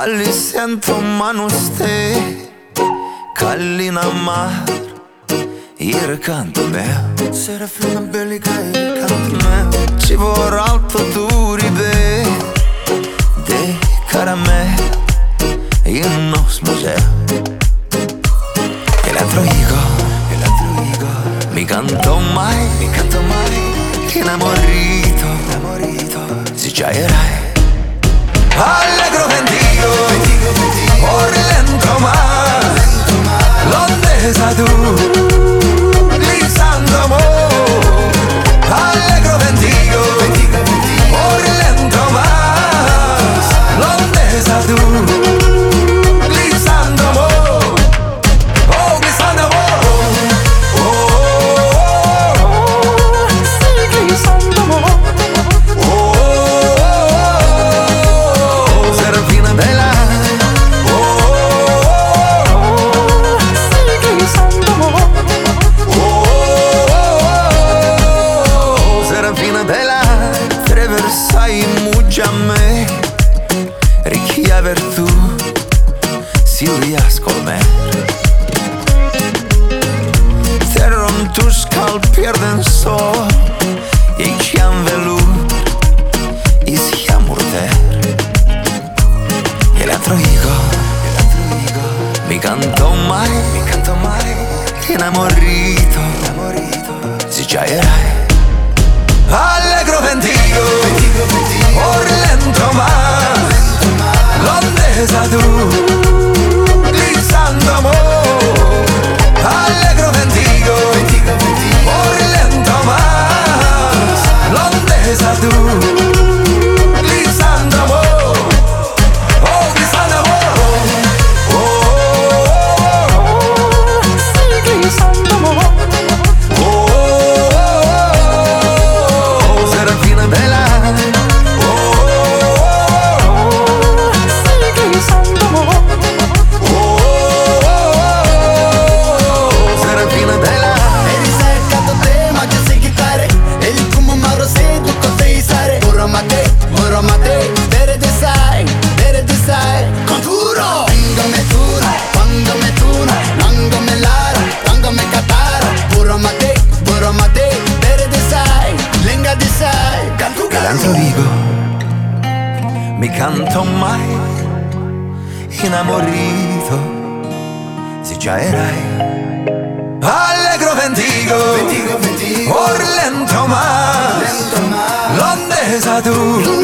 Ali siento manos te Kallina mar Il canto me. Serafina bellica il canto me. Ci vorrà alto duri be De caramel In nos museo. El altro higo El altro higo Mi canto mai Mi canto mai. Enamorito Enamorito Si già traversai mugiame, Ricchia Vertù, Silvia Scolmer. Terron tu skal pierden så, jeg kjem velut, is jamurter. El altro higo, el altro higo, mi canto mai, mi canto mai, enamorito, si già pesado. Sen t'origo mi canto mai innamorito se già erai allegro ventigo, ventigo, ventigo. or lento ma l'ondesa tu